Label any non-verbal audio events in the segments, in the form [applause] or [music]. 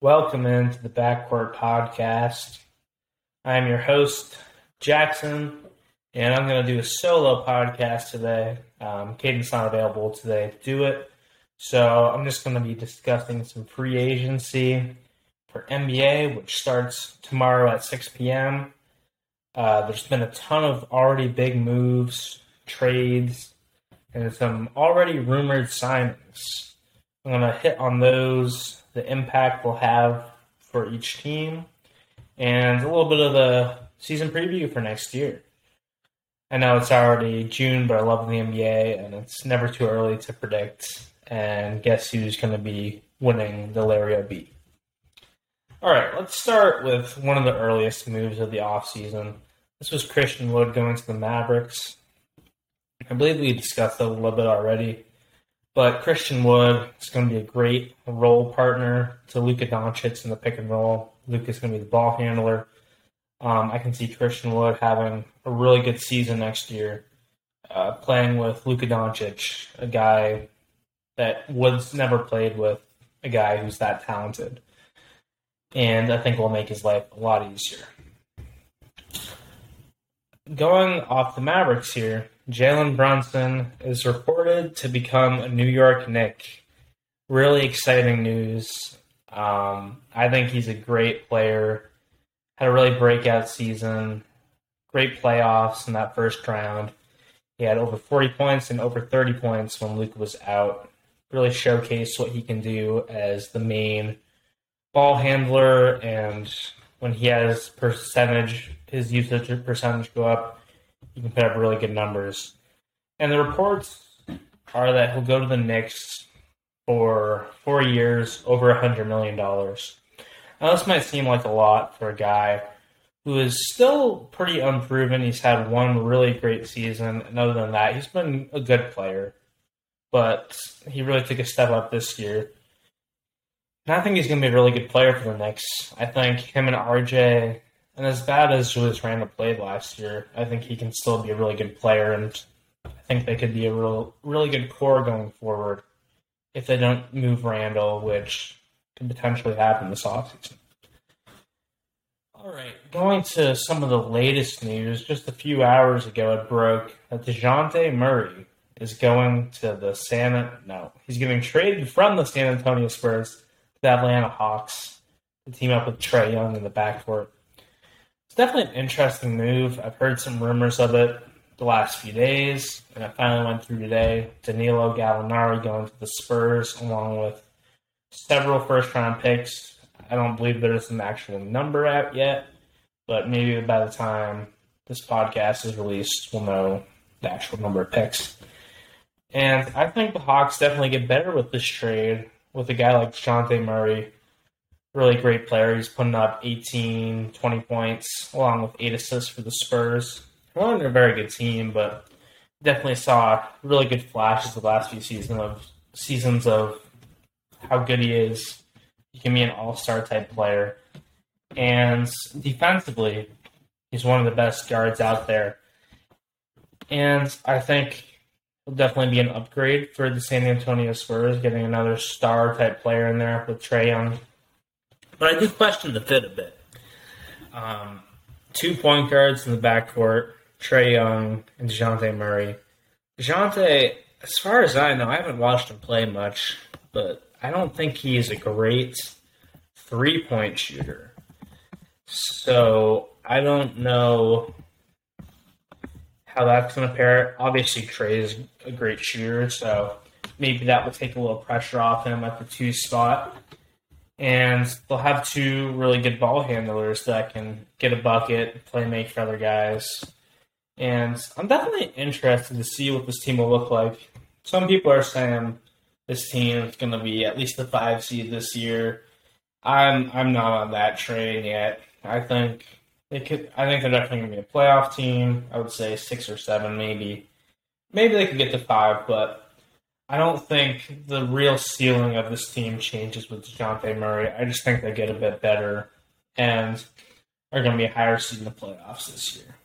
Welcome into the Backcourt Podcast. I'm your host, Jackson, and I'm going to do a solo podcast today. Um, Caden's not available today to do it, so I'm just going to be discussing some free agency for NBA, which starts tomorrow at 6 p.m. Uh, there's been a ton of already big moves, trades, and some already rumored signings. I'm going to hit on those, the impact will have for each team, and a little bit of the season preview for next year. I know it's already June, but I love the NBA, and it's never too early to predict. And guess who's going to be winning the Larry O'B? All right, let's start with one of the earliest moves of the offseason. This was Christian Wood going to the Mavericks. I believe we discussed it a little bit already, but Christian Wood is going to be a great role partner to Luka Doncic in the pick and roll. Luka's going to be the ball handler. Um, I can see Christian Wood having a really good season next year, uh, playing with Luka Doncic, a guy that Woods never played with, a guy who's that talented. And I think will make his life a lot easier. Going off the Mavericks here, Jalen Brunson is reported to become a New York Knick. Really exciting news. Um, I think he's a great player. Had a really breakout season. Great playoffs in that first round. He had over 40 points and over 30 points when Luke was out. Really showcased what he can do as the main ball handler and when he has percentage, his usage percentage go up, he can put up really good numbers. And the reports are that he'll go to the Knicks for four years, over a hundred million dollars. Now this might seem like a lot for a guy who is still pretty unproven. He's had one really great season, and other than that, he's been a good player. But he really took a step up this year. And I think he's going to be a really good player for the Knicks. I think him and RJ, and as bad as Julius Randle played last year, I think he can still be a really good player, and I think they could be a real, really good core going forward if they don't move Randle, which could potentially happen this offseason. All right, going to some of the latest news. Just a few hours ago, it broke that Dejounte Murray is going to the San. No, he's getting traded from the San Antonio Spurs to the Atlanta Hawks to team up with Trae Young in the backcourt. Definitely an interesting move. I've heard some rumors of it the last few days, and I finally went through today. Danilo Gallinari going to the Spurs, along with several first round picks. I don't believe there's an actual number out yet, but maybe by the time this podcast is released, we'll know the actual number of picks. And I think the Hawks definitely get better with this trade with a guy like Dejounte Murray. Really great player. He's putting up 18, 20 points, along with eight assists for the Spurs. Well, they're a very good team, but definitely saw really good flashes the last few seasons of seasons of how good he is. He can be an all star type player. And defensively, he's one of the best guards out there. And I think will definitely be an upgrade for the San Antonio Spurs, getting another star type player in there with Trae Young. But I do question the fit a bit. Um, two point guards in the backcourt, Trae Young and Dejounte Murray. Dejounte, as far as I know, I haven't watched him play much, but I don't think he's a great three point shooter. So I don't know how that's going to pair. Obviously, Trae is a great shooter, so maybe that will take a little pressure off him at the two spot. And they'll have two really good ball handlers that can get a bucket, play make for other guys. And I'm definitely interested to see what this team will look like. Some people are saying this team is going to be at least the five seed this year. I'm I'm not on that train yet. I think they could. I think they're definitely going to be a playoff team. I would say six or seven, maybe. Maybe they could get to five, but I don't think the real ceiling of this team changes with Dejounte Murray. I just think they get a bit better and are going to be a higher seed in the playoffs this year.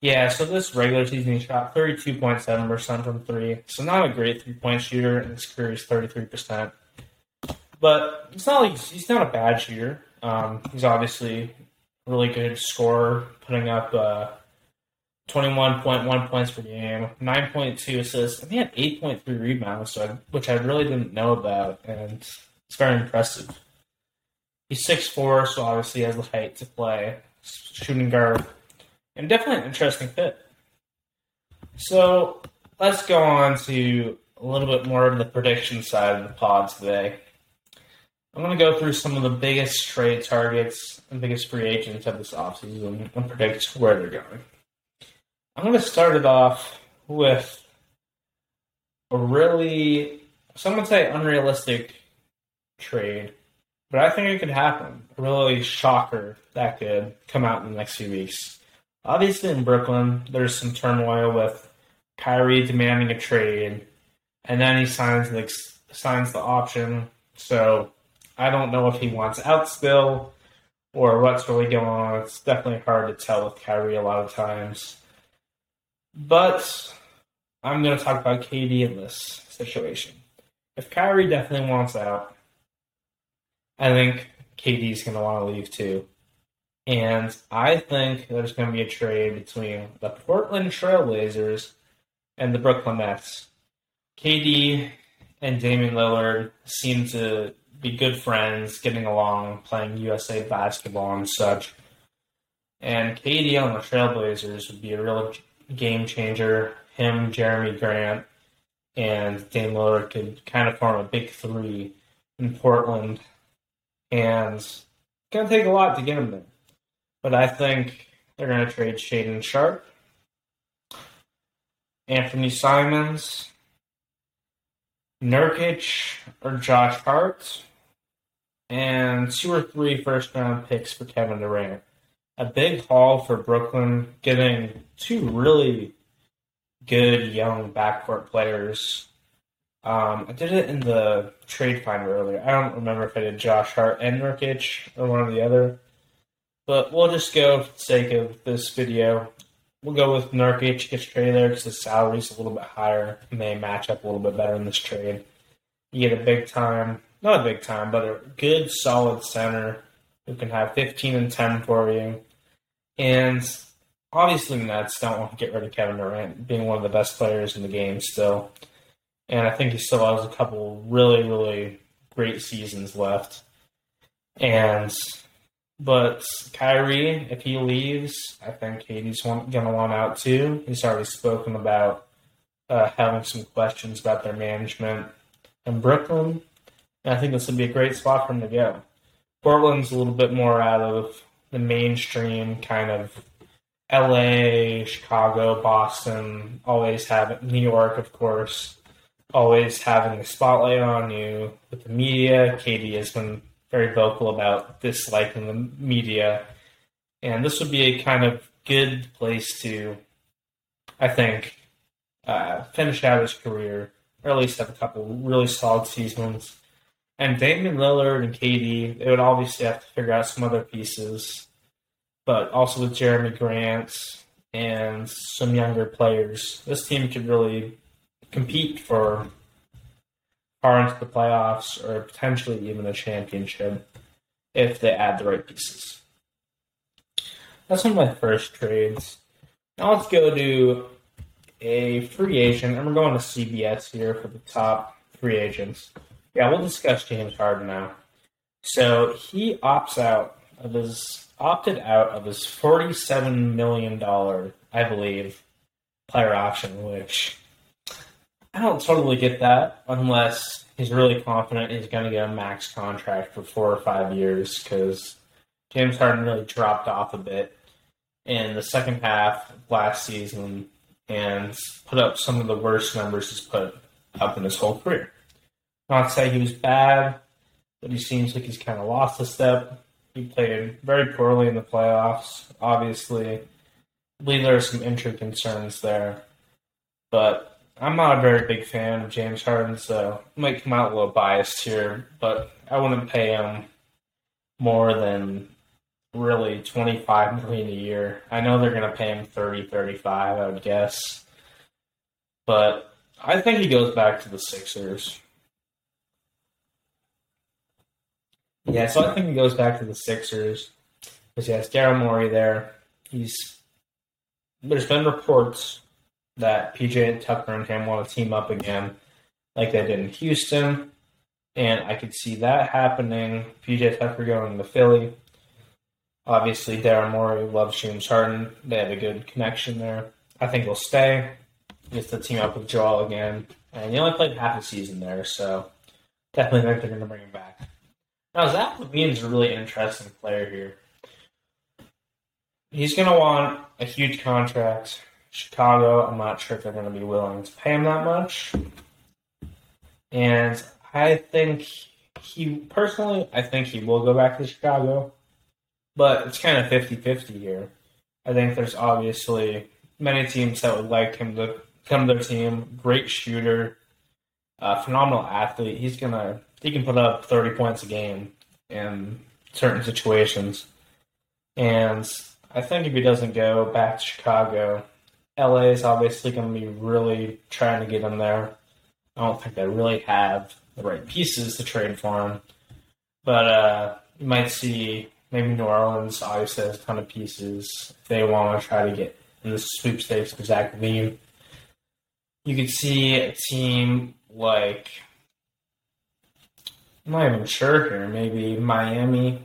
Yeah, so this regular season he shot 32.7% from three. So not a great three point shooter, and his career is 33%. but it's not like he's not a bad shooter. Um, he's obviously a really good scorer, putting up uh, 21.1 points per game, 9.2 assists, and he had 8.3 rebounds, so I, which I really didn't know about, and it's very impressive. He's 6'4", so obviously has the height to play shooting guard, and definitely an interesting fit. So let's go on to a little bit more of the prediction side of the pod today. I'm going to go through some of the biggest trade targets and biggest free agents of this offseason and predict where they're going. I'm going to start it off with a really, some would say unrealistic trade, but I think it could happen. A really shocker that could come out in the next few weeks. Obviously, in Brooklyn, there's some turmoil with Kyrie demanding a trade, and then he signs the signs the option. So I don't know if he wants out still or what's really going on. It's definitely hard to tell with Kyrie a lot of times. But I'm going to talk about KD in this situation. If Kyrie definitely wants out, I think KD's going to want to leave too. And I think there's going to be a trade between the Portland Trailblazers and the Brooklyn Nets. KD and Damian Lillard seem to be good friends, getting along, playing USA basketball and such. And KD on the Trailblazers would be a real game changer. Him, Jerami Grant, and Dame Lillard could kind of form a big three in Portland. And it's going to take a lot to get him there. But I think they're going to trade Shaedon Sharpe, Anthony Simons, Nurkic, or Josh Hart, and two or three first round picks for Kevin Durant a big haul for Brooklyn, getting two really good young backcourt players. Um, I did it in the trade finder earlier. I don't remember if I did Josh Hart and Nurkic or one or the other, but we'll just go for the sake of this video. We'll go with Nurkic gets traded there because his salary's a little bit higher and they match up a little bit better in this trade. You get a big time, not a big time, but a good solid center who can have 15 and 10 for you and obviously, the Nets don't want to get rid of Kevin Durant, being one of the best players in the game still. And I think he still has a couple really, really great seasons left. And but Kyrie, if he leaves, I think KD's going to want out too. He's already spoken about uh, having some questions about their management in Brooklyn. And I think this would be a great spot for him to go. Portland's a little bit more out of the mainstream kind of LA, Chicago, Boston, always have New York, of course, always having the spotlight on you with the media. KD has been very vocal about disliking the media. And this would be a kind of good place to, I think, uh, finish out his career, or at least have a couple really solid seasons. And Damian Lillard and KD, they would obviously have to figure out some other pieces, but also with Jerami Grant and some younger players, this team could really compete for far into the playoffs or potentially even a championship if they add the right pieces. That's one of my first trades. Now let's go to a free agent, and we're going to CBS here for the top free agents. Yeah, we'll discuss James Harden now. So he opts out of his opted out of his forty-seven million dollar, I believe, player option, which I don't totally get that unless he's really confident he's going to get a max contract for four or five years because James Harden really dropped off a bit in the second half last season and put up some of the worst numbers he's put up in his whole career. Not to say he was bad, but he seems like he's kind of lost a step. He played very poorly in the playoffs, obviously. I believe there are some injury concerns there. But I'm not a very big fan of James Harden, so I might come out a little biased here, but I wouldn't pay him more than really 25 million a year. I know they're going to pay him 30, 35, I would guess. But I think he goes back to the Sixers. Yeah, so I think he goes back to the Sixers because he has Daryl Morey there. He's there's been reports that PJ Tucker and him want to team up again, like they did in Houston, and I could see that happening. PJ Tucker going to Philly. Obviously, Daryl Morey loves James Harden. They have a good connection there. I think he'll stay. Gets to team up with Joel again, and he only played half a season there, so definitely think they're going to bring him back. Now, Zach LaVine's a really interesting player here. He's going to want a huge contract. Chicago, I'm not sure if they're going to be willing to pay him that much. And I think he, personally, I think he will go back to Chicago. But it's kind of 50 50 here. I think there's obviously many teams that would like him to come to their team. Great shooter, uh, phenomenal athlete. He's going to he can put up 30 points a game in certain situations. And I think if he doesn't go back to Chicago, LA is obviously going to be really trying to get him there. I don't think they really have the right pieces to trade for him. But uh, you might see maybe New Orleans obviously has a ton of pieces if they want to try to get in the sweepstakes for Zach LaVine. You could see a team like I'm not even sure here. Maybe Miami.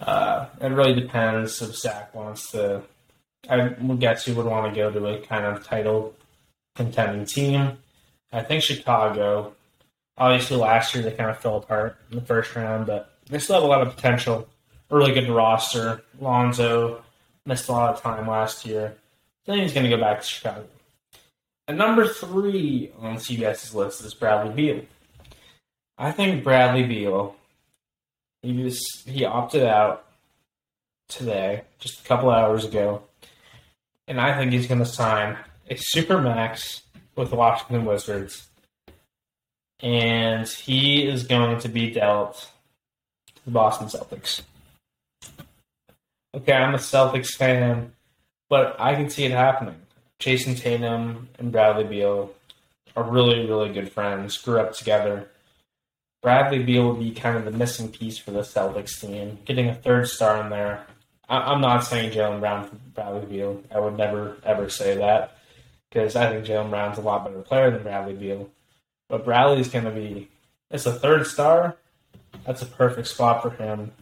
Uh, it really depends if Zach wants to. I would guess he would want to go to a kind of title contending team. I think Chicago. Obviously, last year they kind of fell apart in the first round, but they still have a lot of potential. A really good roster. Lonzo missed a lot of time last year. I think he's going to go back to Chicago. And number three on CBS's list is Bradley Beal. I think Bradley Beal. He was he opted out today, just a couple hours ago, and I think he's going to sign a super max with the Washington Wizards, and he is going to be dealt to the Boston Celtics. Okay, I'm a Celtics fan, but I can see it happening. Jayson Tatum and Bradley Beal are really, really good friends. Grew up together Bradley Beal would be kind of the missing piece for the Celtics team. Getting a third star in there. I- am not saying Jaylen Brown for Bradley Beal. I would never, ever say that because I think Jaylen Brown's a lot better player than Bradley Beal. But Bradley's going to be, it's a third star. That's a perfect spot for him.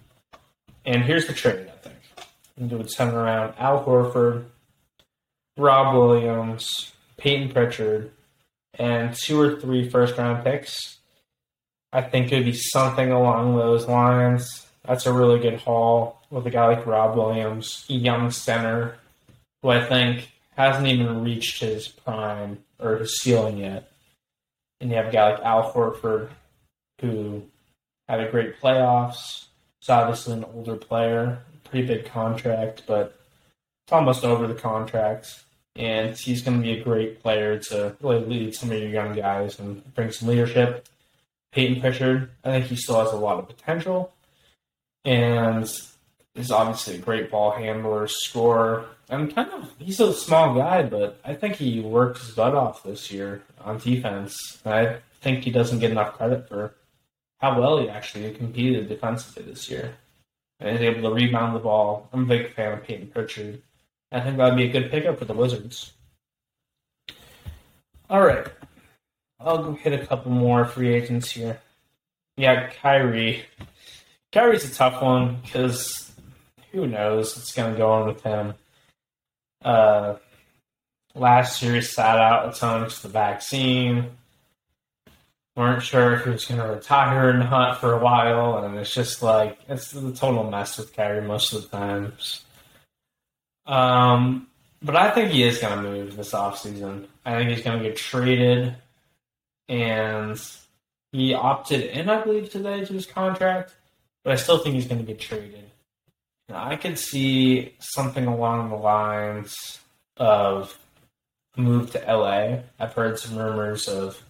And here's the trade, I think. And it would center around Al Horford, Rob Williams, Payton Pritchard, and two or three first round picks I think it would be something along those lines. That's a really good haul with a guy like Rob Williams, young center, who I think hasn't even reached his prime or his ceiling yet. And you have a guy like Al Horford, who had a great playoffs. He's obviously an older player, pretty big contract, but it's almost over the contract. And he's going to be a great player to really lead some of your young guys and bring some leadership. Payton Pritchard. I think he still has a lot of potential, and is obviously a great ball handler, scorer, and kind of he's a small guy, but I think he worked his butt off this year on defense. I think he doesn't get enough credit for how well he actually competed defensively this year. And he's able to rebound the ball. I'm a big fan of Payton Pritchard. I think that'd be a good pickup for the Wizards. All right. I'll go hit a couple more free agents here. Yeah, Kyrie. Kyrie's a tough one because who knows what's going to go on with him. Uh, last year he sat out a ton for the vaccine. weren't sure if he was going to retire or not for a while, and it's just like it's the total mess with Kyrie most of the times. Um, but I think he is going to move this offseason. I think he's going to get traded and he opted in, I believe, today to his contract, but I still think he's going to get traded. I could see something along the lines of move to LA. I've heard some rumors of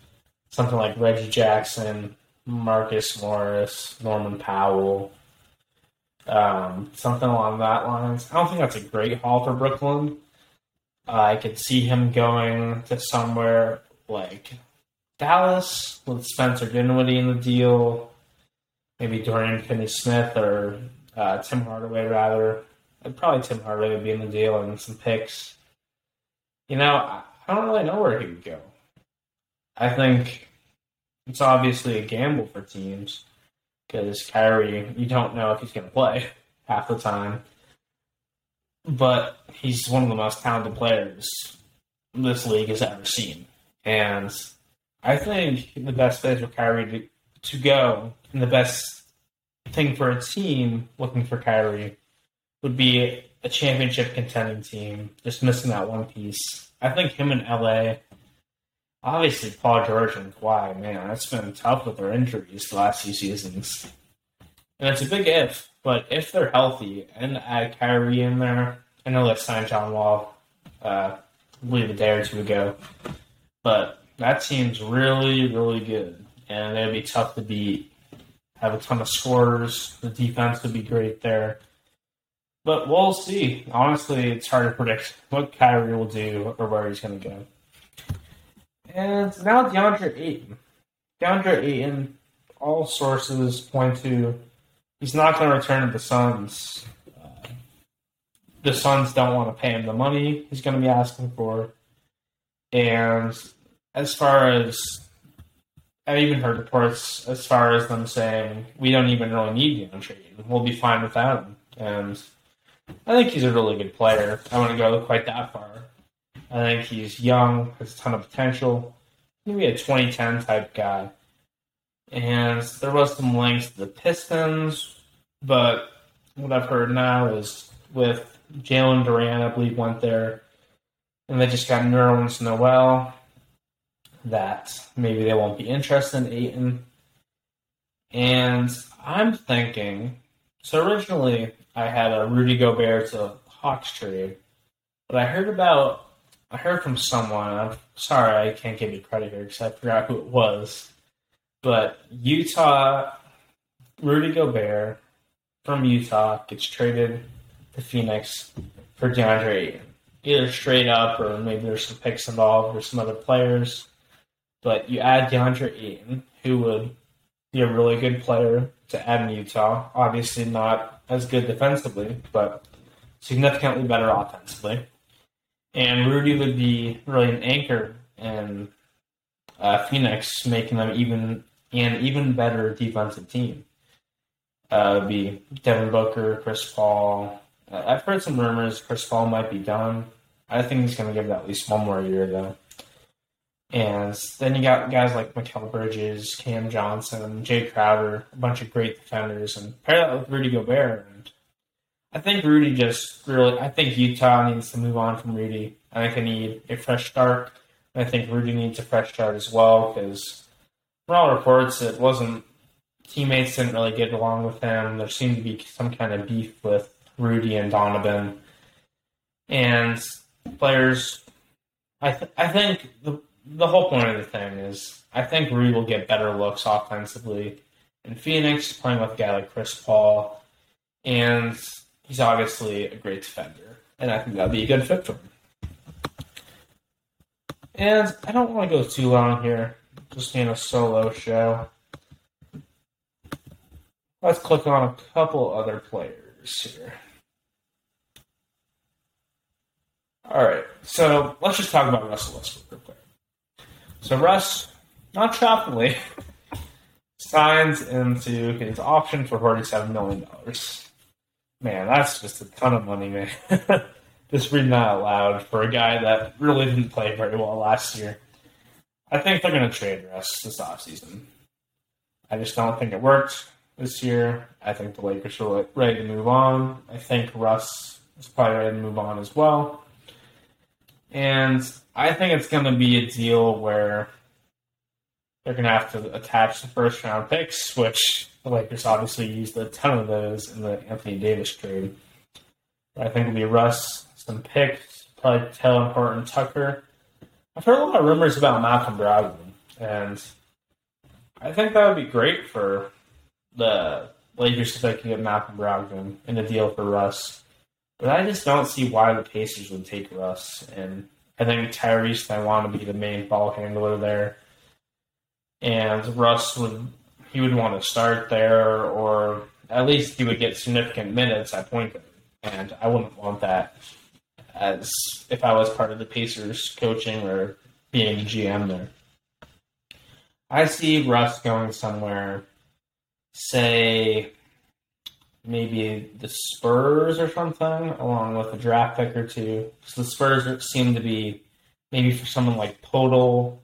something like Reggie Jackson, Marcus Morris, Norman Powell, um, something along that lines. I don't think that's a great haul for Brooklyn. Uh, I could see him going to somewhere like Dallas with Spencer Dinwiddie in the deal. maybe Dorian Finney-Smith or uh, Tim Hardaway rather. Probably Tim Hardaway would be in the deal and some picks. You know, I don't really know where he would go. I think it's obviously a gamble for teams because Kyrie, you don't know if he's going to play [laughs] half the time. But he's one of the most talented players this league has ever seen. And I think the best place for Kyrie to, to go and the best thing for a team looking for Kyrie would be a championship contending team, just missing that one piece. I think him in LA obviously Paul George and Kawhi, man, that's been tough with their injuries the last few seasons. And it's a big if, but if they're healthy and add Kyrie in there, I know they signed John Wall, uh, I believe a day or two ago, but that team's really, really good, and it'd be tough to beat. Have a ton of scorers. The defense would be great there. But we'll see. Honestly, it's hard to predict what Kyrie will do or where he's going to go. And now DeAndre Ayton. DeAndre Ayton, all sources point to he's not going to return to the Suns. The Suns don't want to pay him the money he's going to be asking for. And as far as I've even heard reports as far as them saying we don't even really need Ayton. We'll be fine without him. And I think he's a really good player. I wouldn't go quite that far. I think he's young, has a ton of potential. Maybe a 2010 type guy. And there was some links to the Pistons, but what I've heard now is with Jalen Duren, I believe, went there, and they just got Nerlens Noel. That maybe they won't be interested in Ayton. And I'm thinking, so originally I had a Rudy Gobert to Hawks trade, but I heard about I heard from someone. I'm sorry, I can't give you credit here because I forgot who it was. But Utah, Rudy Gobert from Utah gets traded to Phoenix for DeAndre. Either straight up or maybe there's some picks involved or some other players. But you add DeAndre Ayton, who would be a really good player to add in Utah. Obviously, not as good defensively, but significantly better offensively and Rudy would be really an anchor in uh, Phoenix, making them even an even better defensive team. Uh, would be Devin Booker, Chris Paul. Uh, I've heard some rumors Chris Paul might be done. I think he's going to give it at least one more year though. And then you got guys like Mikal Bridges, Cam Johnson, Jae Crowder, a bunch of great defenders, and pair that with Rudy Gobert, and I think Rudy just really. I think Utah needs to move on from Rudy. I think they need a fresh start. And I think Rudy needs a fresh start as well because, from all reports, it wasn't teammates didn't really get along with him. There seemed to be some kind of beef with Rudy and Donovan, and players. I th- I think the the whole point of the thing is I think Rudy will get better looks offensively in Phoenix, playing with a guy like Chris Paul, and he's obviously a great defender, and I think that'd be a good fit for him. And I don't want to go too long here, just being a solo show. Let's click on a couple other players here. All right, so let's just talk about Russell Westbrook real quick. So Russ, not shockingly, [laughs] signs into his option for forty-seven million dollars. Man, that's just a ton of money, man. [laughs] just reading that out loud for a guy that really didn't play very well last year. I think they're going to trade Russ this offseason. I just don't think it worked this year. I think the Lakers are ready to move on. I think Russ is probably ready to move on as well. And I think it's going to be a deal where they're going to have to attach the first round picks, which the Lakers obviously used a ton of those in the Anthony Davis trade. But I think it'll be Russ, some picks, probably Talen Horton-Tucker. I've heard a lot of rumors about Malcolm Brogdon, and I think that would be great for the Lakers if they could get Malcolm Brogdon in a deal for Russ. But I just don't see why the Pacers would take Russ. And I think Tyrese, I want to be the main ball handler there. And Russ would he would want to start there, or at least he would get significant minutes at point guard. And I wouldn't want that as if I was part of the Pacers coaching or being GM there. I see Russ going somewhere, say maybe the Spurs or something, along with a draft pick or two. So the Spurs seem to be maybe for someone like Poeltl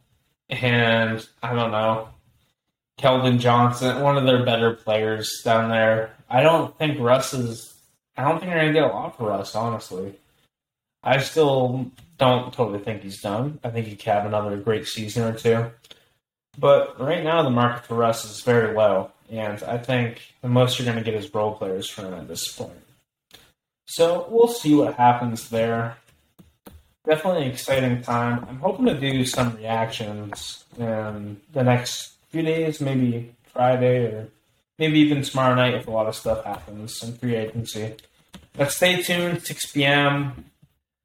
and I don't know, Keldon Johnson, one of their better players down there. I don't think Russ is. I don't think they're gonna get a lot for Russ, honestly. I still don't totally think he's done. I think he could have another great season or two. But right now, the market for Russ is very low, and I think the most you're going to get is role players from him at this point. So we'll see what happens there. Definitely an exciting time. I'm hoping to do some reactions in the next few days, maybe Friday or maybe even tomorrow night if a lot of stuff happens in free agency. But stay tuned, 6 p.m.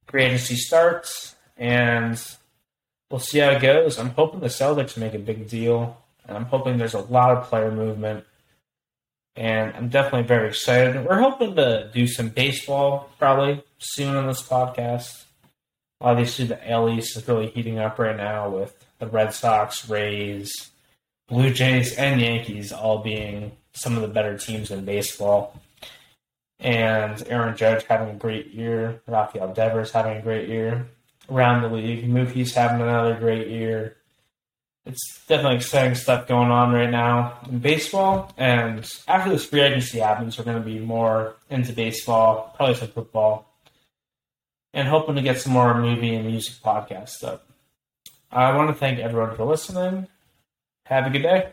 Free agency starts, and we'll see how it goes. I'm hoping the Celtics make a big deal, and I'm hoping there's a lot of player movement. And I'm definitely very excited. We're hoping to do some baseball probably soon on this podcast. Obviously, the AL East is really heating up right now with the Red Sox, Rays, Blue Jays, and Yankees all being some of the better teams in baseball. And Aaron Judge having a great year. Rafael Devers having a great year. Around the league, Mookie's having another great year. It's definitely exciting stuff going on right now in baseball. And after this free agency happens, we're going to be more into baseball, probably some football, and hoping to get some more movie and music podcast stuff. I want to thank everyone for listening. Have a good day.